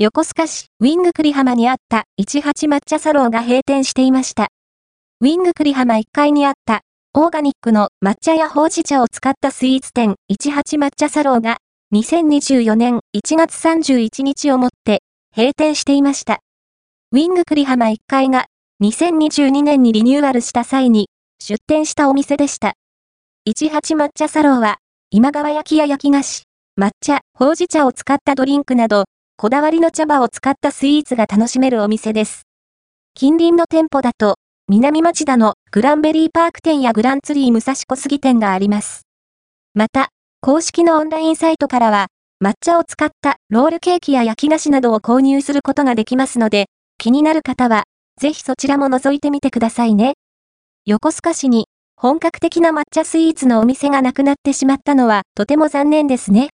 横須賀市ウィング栗浜にあった18抹茶サローが閉店していました。ウィング栗浜1階にあったオーガニックの抹茶やほうじ茶を使ったスイーツ店18抹茶サローが2024年1月31日をもって閉店していました。ウィング栗浜1階が2022年にリニューアルした際に出店したお店でした。18抹茶サローは今川焼きや焼き菓子、抹茶、ほうじ茶を使ったドリンクなどこだわりの茶葉を使ったスイーツが楽しめるお店です。近隣の店舗だと、南町田のグランベリーパーク店やグランツリー武蔵小杉店があります。また、公式のオンラインサイトからは、抹茶を使ったロールケーキや焼き菓子などを購入することができますので、気になる方は、ぜひそちらも覗いてみてくださいね。横須賀市に本格的な抹茶スイーツのお店がなくなってしまったのはとても残念ですね。